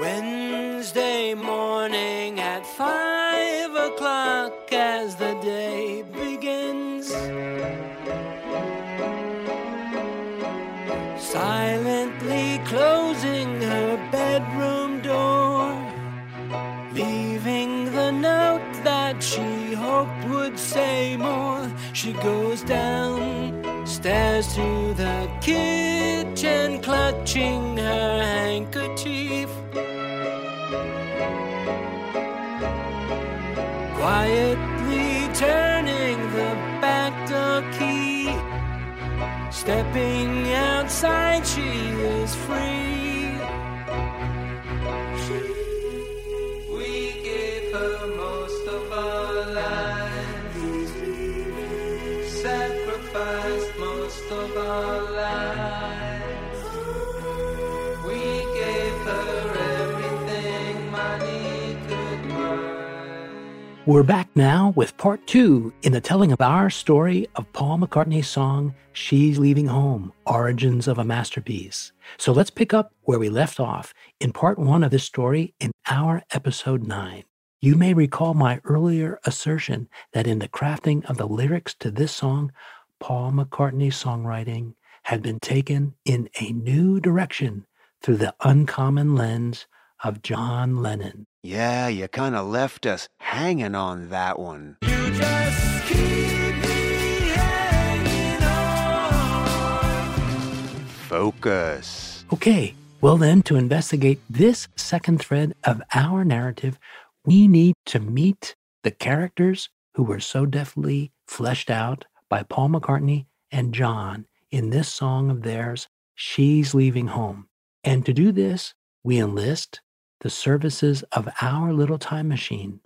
Wednesday morning at five o'clock as the day begins. Silently closing her bedroom door, leaving the note that she hoped would say more. She goes down, stairs to the kitchen, clutching her handkerchief. Quietly turning the back door key. Stepping outside, she of our lives. We gave her everything money could buy. We're back now with part two in the telling of our story of Paul McCartney's song, She's Leaving Home Origins of a Masterpiece. So let's pick up where we left off in part one of this story in our episode nine. You may recall my earlier assertion that in the crafting of the lyrics to this song, Paul McCartney's songwriting had been taken in a new direction through the uncommon lens of John Lennon. Yeah, you kind of left us hanging on that one. You just keep me hanging on. Focus. Okay, well, then, to investigate this second thread of our narrative, we need to meet the characters who were so deftly fleshed out by Paul McCartney and John in this song of theirs, She's Leaving Home. And to do this, we enlist the services of our little time machine.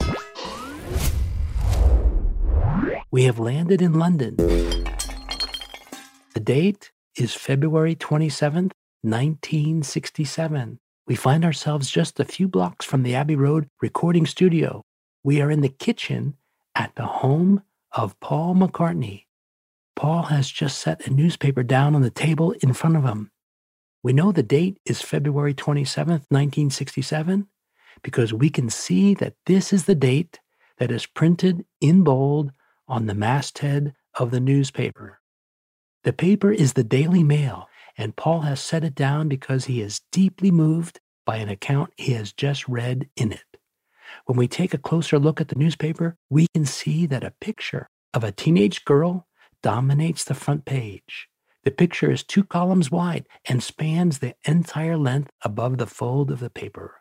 We have landed in London. The date is February 27th, 1967. We find ourselves just a few blocks from the Abbey Road recording studio. We are in the kitchen at the home of Paul McCartney. Paul has just set a newspaper down on the table in front of him. We know the date is February 27th, 1967, because we can see that this is the date that is printed in bold on the masthead of the newspaper. The paper is the Daily Mail, and Paul has set it down because he is deeply moved by an account he has just read in it. When we take a closer look at the newspaper, we can see that a picture of a teenage girl dominates the front page. The picture is two columns wide and spans the entire length above the fold of the paper.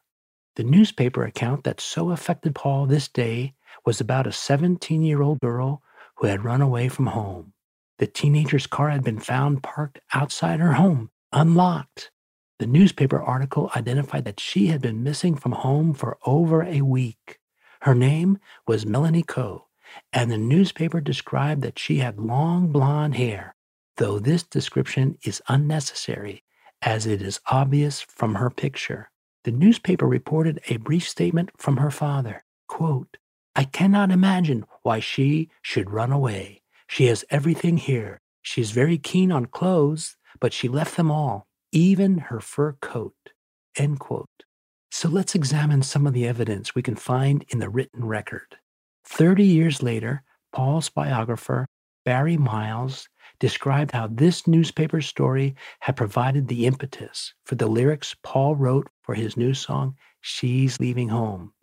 The newspaper account that so affected Paul this day was about a 17 year old girl who had run away from home. The teenager's car had been found parked outside her home, unlocked. The newspaper article identified that she had been missing from home for over a week. Her name was Melanie Coe, and the newspaper described that she had long blonde hair, though this description is unnecessary as it is obvious from her picture. The newspaper reported a brief statement from her father. Quote, I cannot imagine why she should run away. She has everything here. She is very keen on clothes, but she left them all, even her fur coat. End quote. So let's examine some of the evidence we can find in the written record. Thirty years later, Paul's biographer, Barry Miles, described how this newspaper story had provided the impetus for the lyrics Paul wrote for his new song, She's Leaving Home.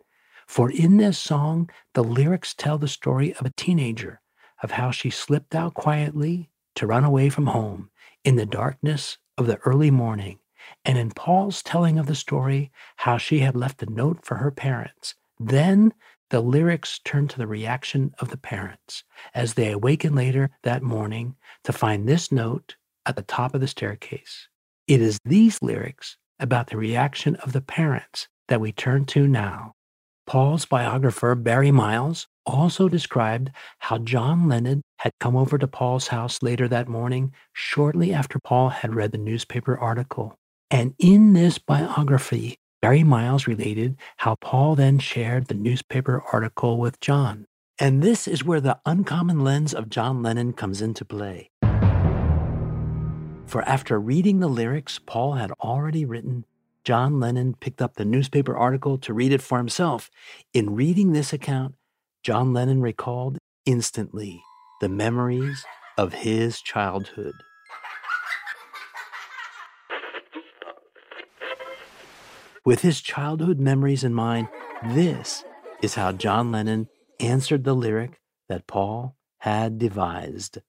For in this song, the lyrics tell the story of a teenager, of how she slipped out quietly to run away from home in the darkness of the early morning, and in Paul's telling of the story, how she had left a note for her parents. Then the lyrics turn to the reaction of the parents as they awaken later that morning to find this note at the top of the staircase. It is these lyrics about the reaction of the parents that we turn to now. Paul's biographer, Barry Miles, also described how John Lennon had come over to Paul's house later that morning, shortly after Paul had read the newspaper article. And in this biography, Barry Miles related how Paul then shared the newspaper article with John. And this is where the uncommon lens of John Lennon comes into play. For after reading the lyrics Paul had already written, John Lennon picked up the newspaper article to read it for himself. In reading this account, John Lennon recalled instantly the memories of his childhood. With his childhood memories in mind, this is how John Lennon answered the lyric that Paul had devised.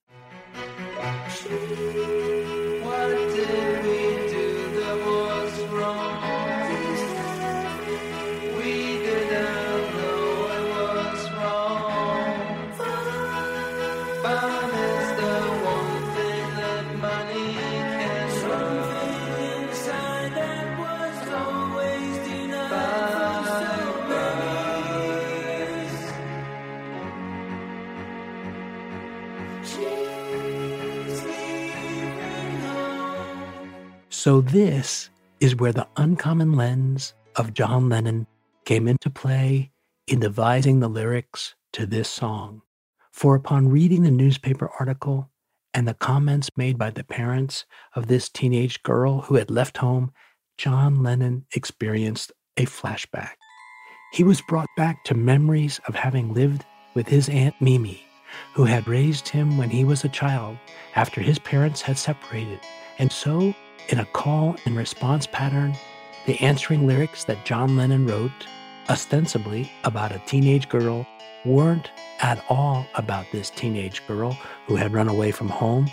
So, this is where the uncommon lens of John Lennon came into play in devising the lyrics to this song. For upon reading the newspaper article and the comments made by the parents of this teenage girl who had left home, John Lennon experienced a flashback. He was brought back to memories of having lived with his Aunt Mimi, who had raised him when he was a child after his parents had separated. And so in a call and response pattern, the answering lyrics that John Lennon wrote, ostensibly about a teenage girl, weren't at all about this teenage girl who had run away from home.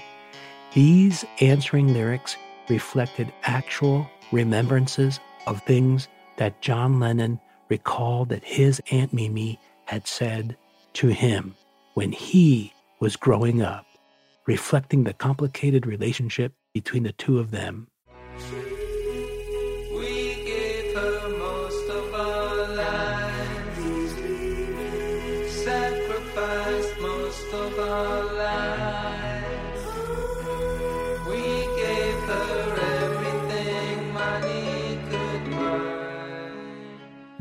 These answering lyrics reflected actual remembrances of things that John Lennon recalled that his Aunt Mimi had said to him when he was growing up, reflecting the complicated relationship between the two of them.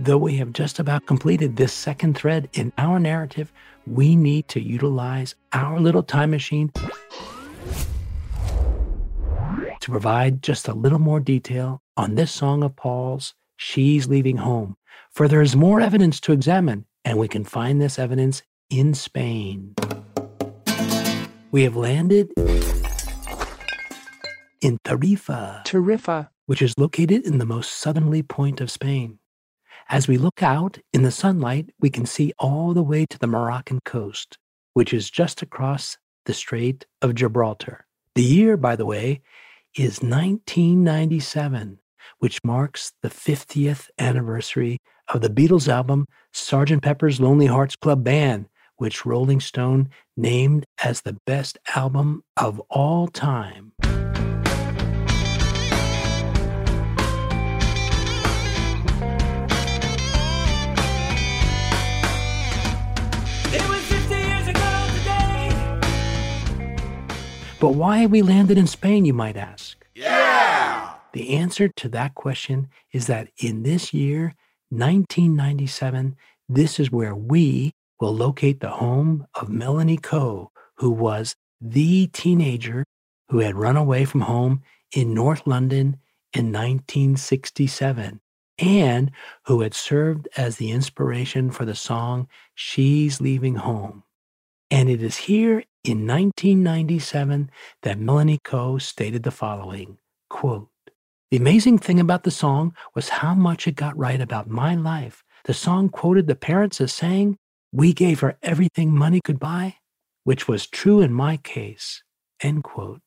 Though we have just about completed this second thread in our narrative, we need to utilize our little time machine to provide just a little more detail on this song of Paul's, She's Leaving Home, for there is more evidence to examine, and we can find this evidence in Spain. We have landed in Tarifa, Tarifa, which is located in the most southerly point of Spain. As we look out in the sunlight, we can see all the way to the Moroccan coast, which is just across the Strait of Gibraltar. The year, by the way, is 1997, which marks the 50th anniversary of the Beatles album Sgt. Pepper's Lonely Hearts Club Band, which Rolling Stone named as the best album of all time. But why have we landed in Spain, you might ask? Yeah! The answer to that question is that in this year, 1997, this is where we will locate the home of Melanie Coe, who was the teenager who had run away from home in North London in 1967 and who had served as the inspiration for the song She's Leaving Home. And it is here in 1997 that Melanie Coe stated the following quote, The amazing thing about the song was how much it got right about my life. The song quoted the parents as saying, We gave her everything money could buy, which was true in my case. End quote.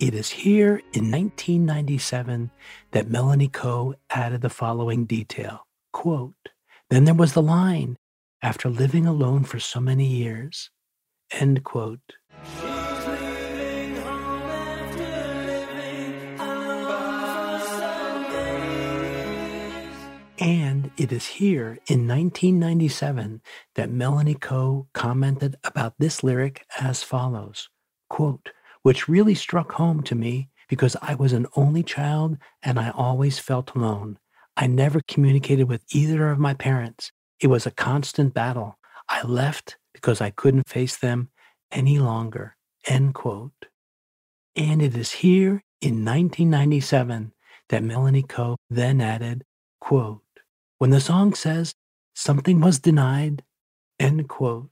It is here in 1997 that Melanie Coe added the following detail. Quote, then there was the line, after living alone for so many years. End quote. And it is here in 1997 that Melanie Coe commented about this lyric as follows quote, which really struck home to me because I was an only child and I always felt alone. I never communicated with either of my parents. It was a constant battle. I left because I couldn't face them any longer. End quote. And it is here in 1997 that Melanie Coe then added, quote, when the song says something was denied, end quote.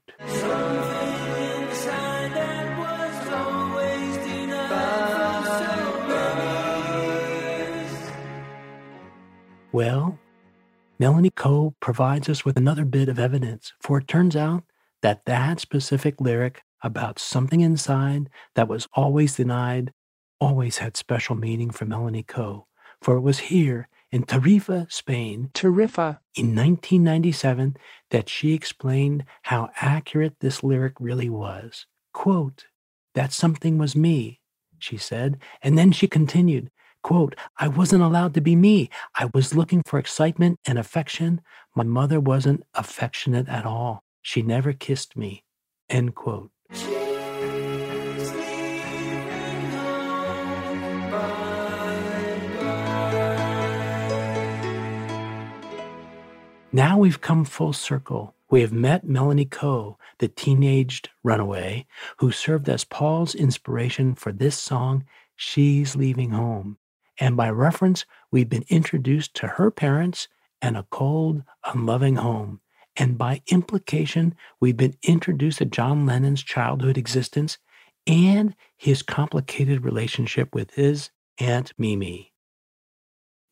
Well, Melanie Coe provides us with another bit of evidence, for it turns out that that specific lyric about something inside that was always denied always had special meaning for Melanie Coe, for it was here in Tarifa, Spain, Tarifa, in 1997 that she explained how accurate this lyric really was. Quote, that something was me, she said, and then she continued, Quote, I wasn't allowed to be me. I was looking for excitement and affection. My mother wasn't affectionate at all. She never kissed me. End quote. Now we've come full circle. We have met Melanie Coe, the teenaged runaway, who served as Paul's inspiration for this song, She's Leaving Home. And by reference, we've been introduced to her parents and a cold, unloving home. And by implication, we've been introduced to John Lennon's childhood existence and his complicated relationship with his Aunt Mimi.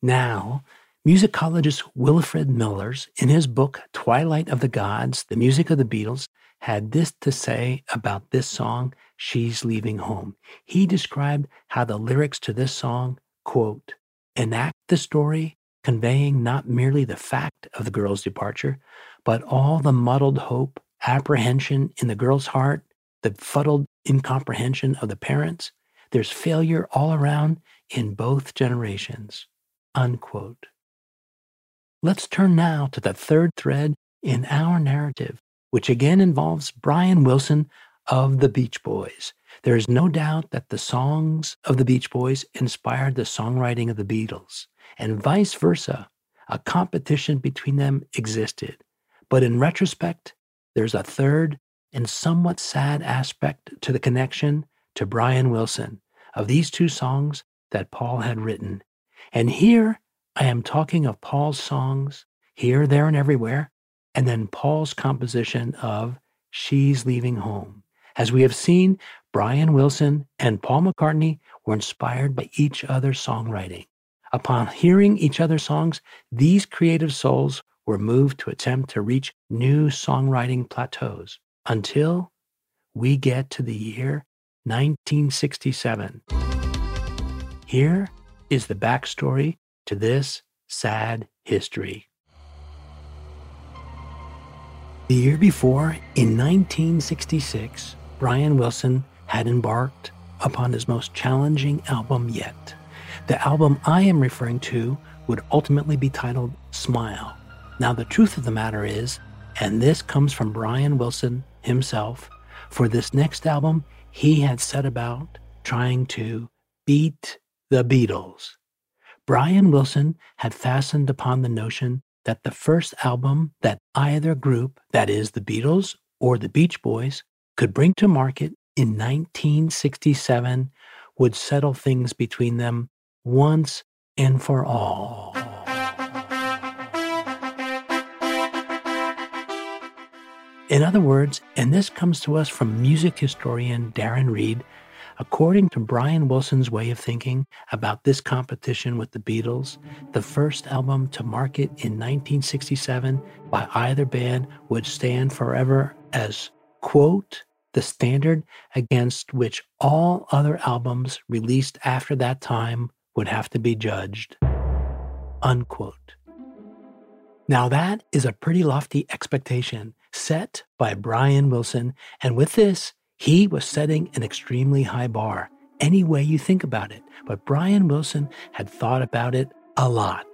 Now, musicologist Wilfrid Mellers, in his book Twilight of the Gods, The Music of the Beatles, had this to say about this song, She's Leaving Home. He described how the lyrics to this song quote, enact the story, conveying not merely the fact of the girl's departure, but all the muddled hope, apprehension in the girl's heart, the fuddled incomprehension of the parents. There's failure all around in both generations. Unquote. Let's turn now to the third thread in our narrative, which again involves Brian Wilson of the Beach Boys. There is no doubt that the songs of the Beach Boys inspired the songwriting of the Beatles, and vice versa. A competition between them existed. But in retrospect, there's a third and somewhat sad aspect to the connection to Brian Wilson of these two songs that Paul had written. And here I am talking of Paul's songs, Here, There, and Everywhere, and then Paul's composition of She's Leaving Home. As we have seen, Brian Wilson and Paul McCartney were inspired by each other's songwriting. Upon hearing each other's songs, these creative souls were moved to attempt to reach new songwriting plateaus until we get to the year 1967. Here is the backstory to this sad history. The year before, in 1966, Brian Wilson had embarked upon his most challenging album yet. The album I am referring to would ultimately be titled Smile. Now, the truth of the matter is, and this comes from Brian Wilson himself, for this next album, he had set about trying to beat the Beatles. Brian Wilson had fastened upon the notion that the first album that either group, that is, the Beatles or the Beach Boys, could bring to market in 1967 would settle things between them once and for all. In other words, and this comes to us from music historian Darren Reed, according to Brian Wilson's way of thinking about this competition with the Beatles, the first album to market in 1967 by either band would stand forever as, quote, the standard against which all other albums released after that time would have to be judged. Unquote. Now, that is a pretty lofty expectation set by Brian Wilson, and with this, he was setting an extremely high bar, any way you think about it. But Brian Wilson had thought about it a lot.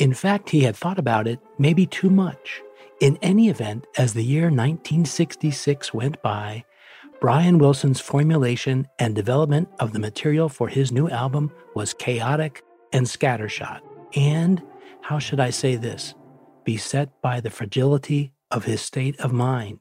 In fact, he had thought about it maybe too much. In any event, as the year 1966 went by, Brian Wilson's formulation and development of the material for his new album was chaotic and scattershot, and, how should I say this, beset by the fragility of his state of mind.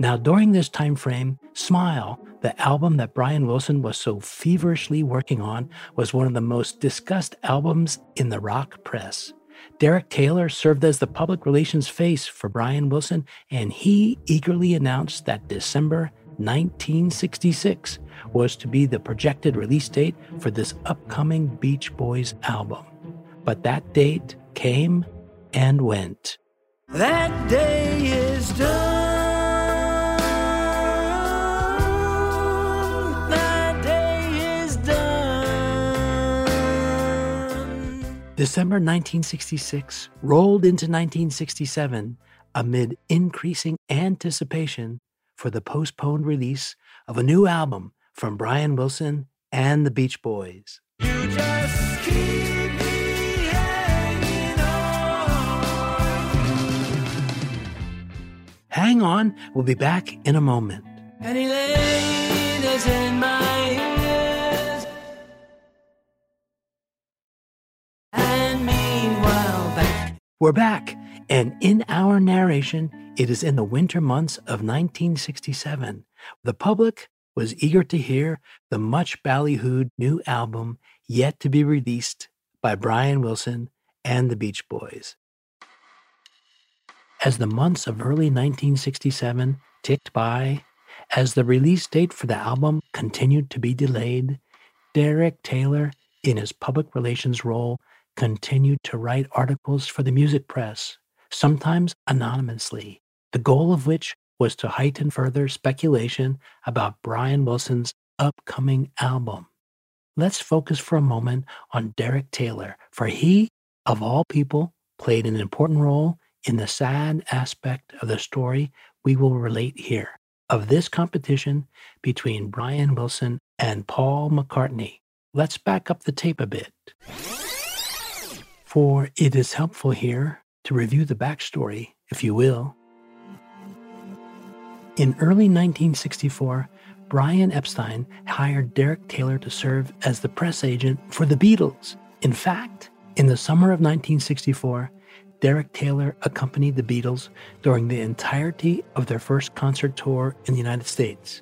Now, during this time frame, Smile, the album that Brian Wilson was so feverishly working on, was one of the most discussed albums in the rock press. Derek Taylor served as the public relations face for Brian Wilson, and he eagerly announced that December 1966 was to be the projected release date for this upcoming Beach Boys album. But that date came and went. That day is done. That day is done. December 1966 rolled into 1967 amid increasing anticipation for the postponed release of a new album from Brian Wilson and the Beach Boys. You just keep me hanging on. Hang on, we'll be back in a moment. In my ears. And meanwhile, back We're back, and in our narration, it is in the winter months of 1967. The public was eager to hear the much ballyhooed new album yet to be released by Brian Wilson and the Beach Boys. As the months of early 1967 ticked by, as the release date for the album continued to be delayed, Derek Taylor, in his public relations role, continued to write articles for the music press, sometimes anonymously, the goal of which was to heighten further speculation about Brian Wilson's upcoming album. Let's focus for a moment on Derek Taylor, for he, of all people, played an important role in the sad aspect of the story we will relate here of this competition between Brian Wilson and Paul McCartney. Let's back up the tape a bit. For it is helpful here to review the backstory, if you will. In early 1964, Brian Epstein hired Derek Taylor to serve as the press agent for the Beatles. In fact, in the summer of 1964, Derek Taylor accompanied the Beatles during the entirety of their first concert tour in the United States.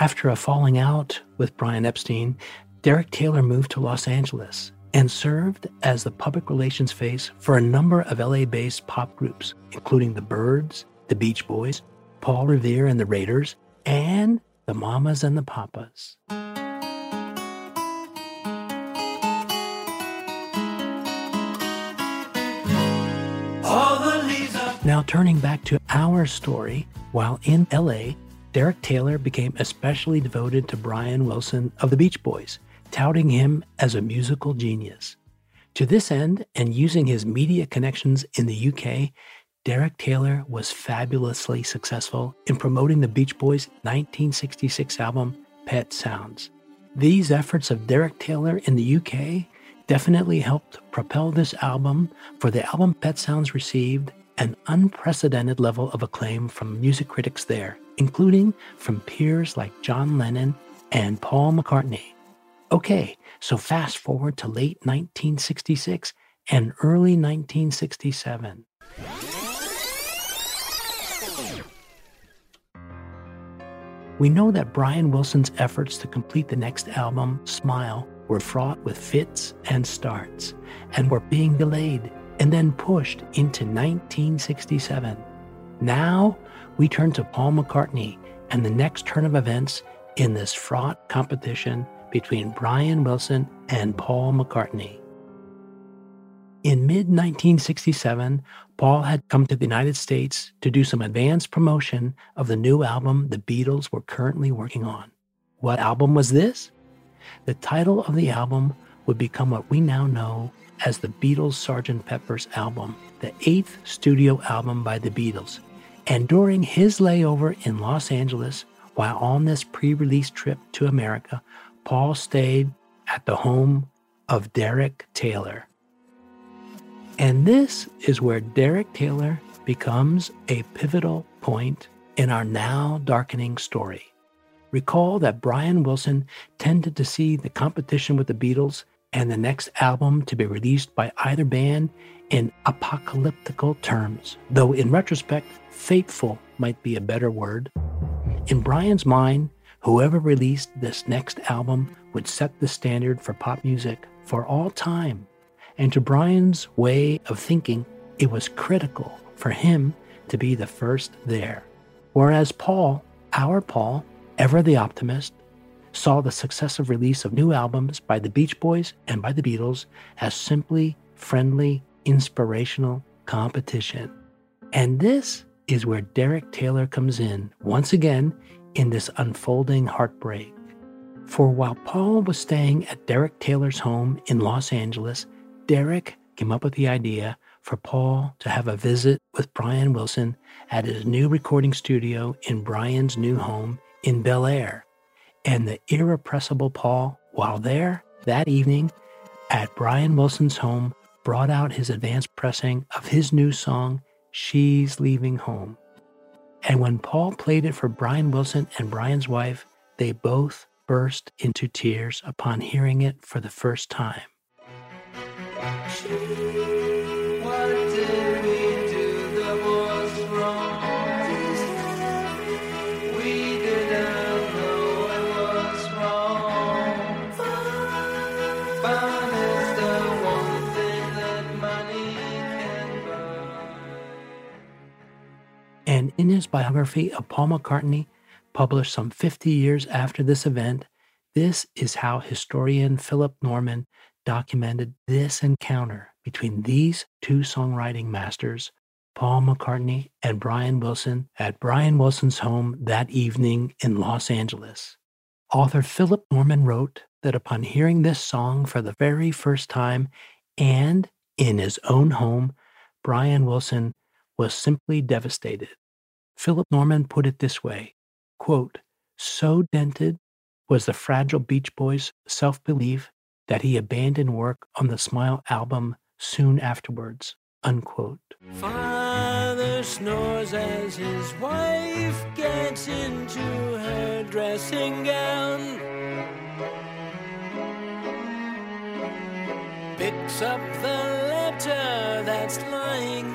After a falling out with Brian Epstein, Derek Taylor moved to Los Angeles and served as the public relations face for a number of LA based pop groups, including the Byrds, the Beach Boys, Paul Revere and the Raiders, and the Mamas and the Papas. all the leaves are Now, turning back to our story, while in LA, Derek Taylor became especially devoted to Brian Wilson of the Beach Boys, touting him as a musical genius. To this end, and using his media connections in the UK, Derek Taylor was fabulously successful in promoting the Beach Boys' 1966 album, Pet Sounds. These efforts of Derek Taylor in the UK definitely helped propel this album, for the album Pet Sounds received an unprecedented level of acclaim from music critics there, including from peers like John Lennon and Paul McCartney. Okay, so fast forward to late 1966 and early 1967. We know that Brian Wilson's efforts to complete the next album, Smile, were fraught with fits and starts and were being delayed and then pushed into 1967. Now we turn to Paul McCartney and the next turn of events in this fraught competition between Brian Wilson and Paul McCartney. In mid 1967, Paul had come to the United States to do some advanced promotion of the new album the Beatles were currently working on. What album was this? The title of the album would become what we now know as the Beatles' Sgt. Pepper's album, the eighth studio album by the Beatles. And during his layover in Los Angeles, while on this pre release trip to America, Paul stayed at the home of Derek Taylor. And this is where Derek Taylor becomes a pivotal point in our now darkening story. Recall that Brian Wilson tended to see the competition with the Beatles and the next album to be released by either band in apocalyptical terms, though in retrospect, fateful might be a better word. In Brian's mind, whoever released this next album would set the standard for pop music for all time. And to Brian's way of thinking, it was critical for him to be the first there. Whereas Paul, our Paul, ever the optimist, saw the successive release of new albums by the Beach Boys and by the Beatles as simply friendly, inspirational competition. And this is where Derek Taylor comes in once again in this unfolding heartbreak. For while Paul was staying at Derek Taylor's home in Los Angeles, Derek came up with the idea for Paul to have a visit with Brian Wilson at his new recording studio in Brian's new home in Bel Air. And the irrepressible Paul, while there that evening at Brian Wilson's home, brought out his advanced pressing of his new song, She's Leaving Home. And when Paul played it for Brian Wilson and Brian's wife, they both burst into tears upon hearing it for the first time. His biography of Paul McCartney, published some 50 years after this event, this is how historian Philip Norman documented this encounter between these two songwriting masters, Paul McCartney and Brian Wilson, at Brian Wilson's home that evening in Los Angeles. Author Philip Norman wrote that upon hearing this song for the very first time and in his own home, Brian Wilson was simply devastated. Philip Norman put it this way quote, So dented was the fragile Beach Boys' self belief that he abandoned work on the Smile album soon afterwards. Unquote. Father snores as his wife gets into her dressing gown. Picks up the letter that's lying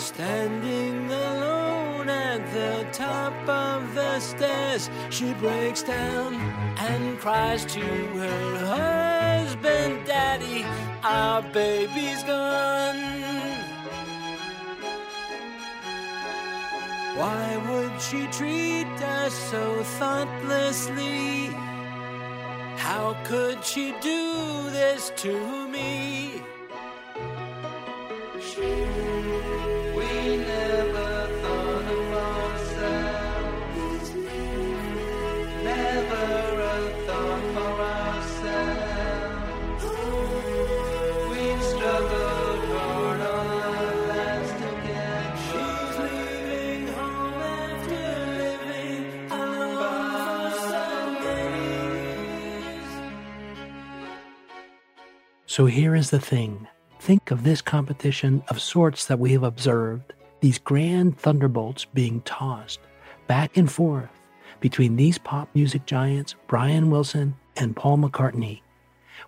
standing alone at the top of the stairs. She breaks down and cries to her husband, Daddy, our baby's gone. Why would she treat us so thoughtlessly? How could she do this to me? We So here is the thing think of this competition of sorts that we have observed, these grand thunderbolts being tossed back and forth between these pop music giants, Brian Wilson and Paul McCartney.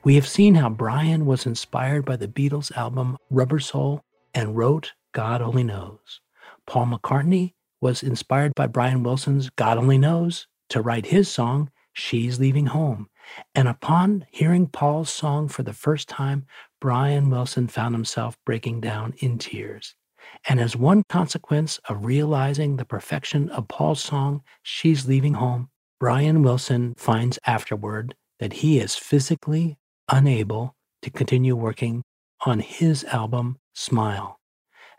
We have seen how Brian was inspired by the Beatles' album Rubber Soul and wrote God Only Knows. Paul McCartney was inspired by Brian Wilson's God Only Knows to write his song, She's Leaving Home. And upon hearing Paul's song for the first time, Brian Wilson found himself breaking down in tears. And as one consequence of realizing the perfection of Paul's song, She's Leaving Home, Brian Wilson finds afterward that he is physically unable to continue working on his album, Smile.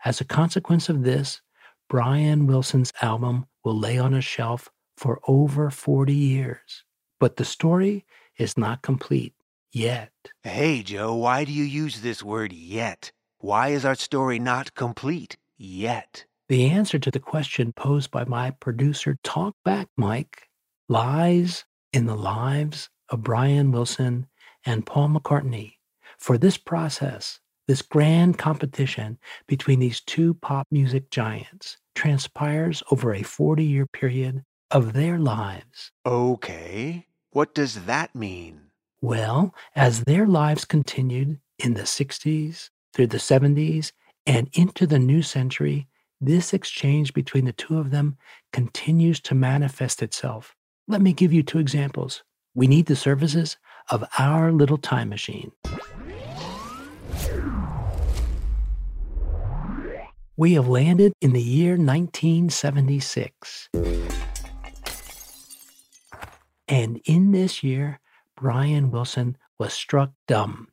As a consequence of this, Brian Wilson's album will lay on a shelf for over 40 years. But the story is not complete yet. Hey, Joe, why do you use this word yet? Why is our story not complete yet? The answer to the question posed by my producer, Talk Back Mike, lies in the lives of Brian Wilson and Paul McCartney. For this process, this grand competition between these two pop music giants transpires over a 40 year period of their lives. Okay. What does that mean? Well, as their lives continued in the 60s, through the 70s, and into the new century, this exchange between the two of them continues to manifest itself. Let me give you two examples. We need the services of our little time machine. We have landed in the year 1976. And in this year, Brian Wilson was struck dumb,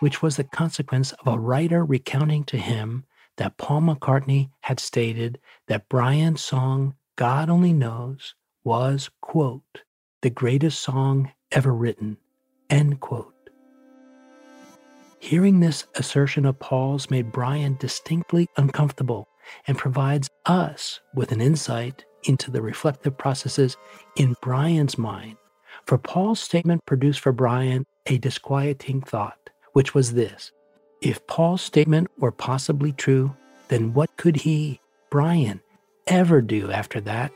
which was the consequence of a writer recounting to him that Paul McCartney had stated that Brian's song, God Only Knows, was, quote, the greatest song ever written, end quote. Hearing this assertion of Paul's made Brian distinctly uncomfortable and provides us with an insight into the reflective processes in Brian's mind. For Paul's statement produced for Brian a disquieting thought, which was this If Paul's statement were possibly true, then what could he, Brian, ever do after that?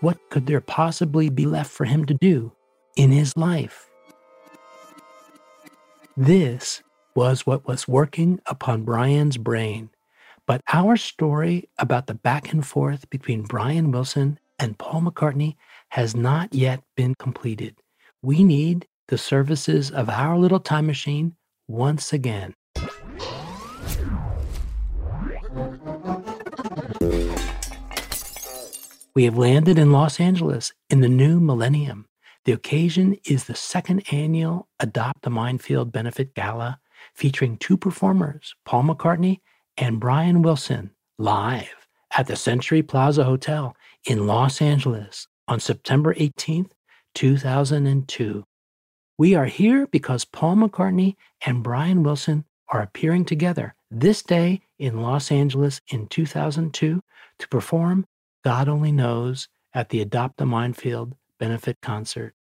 What could there possibly be left for him to do in his life? This was what was working upon Brian's brain. But our story about the back and forth between Brian Wilson and Paul McCartney has not yet been completed. We need the services of our little time machine once again. We have landed in Los Angeles in the new millennium. The occasion is the second annual Adopt a Minefield Benefit Gala featuring two performers, Paul McCartney and Brian Wilson, live at the Century Plaza Hotel in Los Angeles on September 18th, 2002. We are here because Paul McCartney and Brian Wilson are appearing together this day in Los Angeles in 2002 to perform God Only Knows at the Adopt a Minefield benefit concert.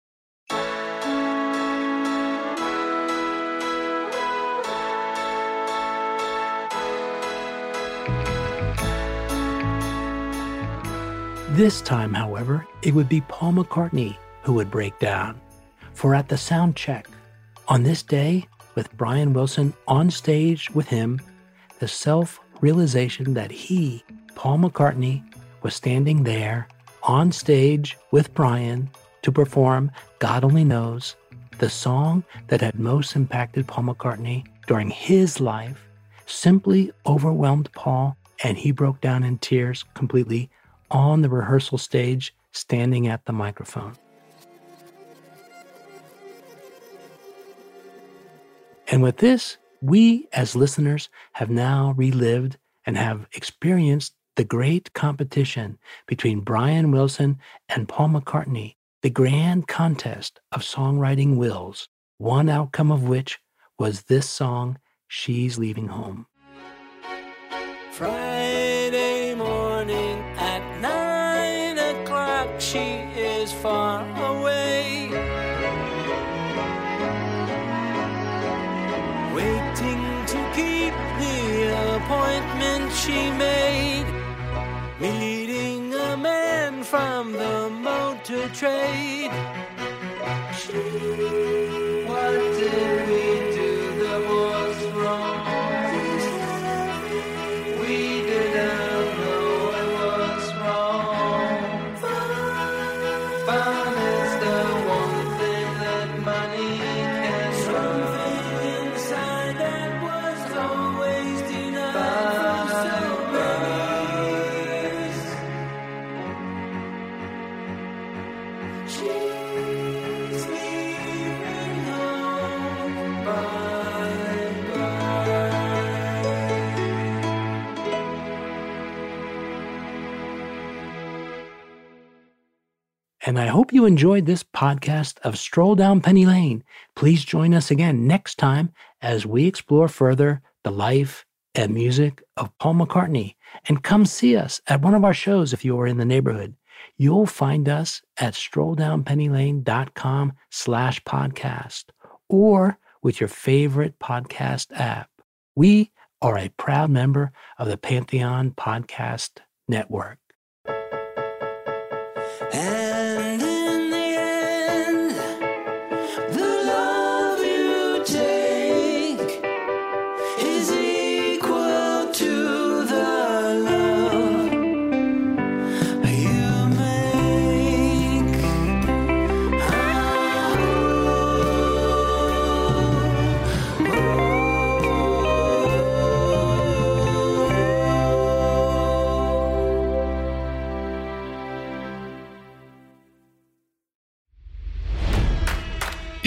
This time, however, it would be Paul McCartney who would break down. For at the sound check, on this day, with Brian Wilson on stage with him, the self realization that he, Paul McCartney, was standing there on stage with Brian to perform God Only Knows, the song that had most impacted Paul McCartney during his life, simply overwhelmed Paul, and he broke down in tears completely on the rehearsal stage, standing at the microphone. And with this, we as listeners have now relived and have experienced the great competition between Brian Wilson and Paul McCartney, the grand contest of songwriting wills, one outcome of which was this song, She's Leaving Home. Friday from the motor trade. She, And I hope you enjoyed this podcast of Stroll Down Penny Lane. Please join us again next time as we explore further the life and music of Paul McCartney. And come see us at one of our shows if you are in the neighborhood. You'll find us at strolldownpennylane.com slash podcast or with your favorite podcast app. We are a proud member of the Pantheon Podcast Network.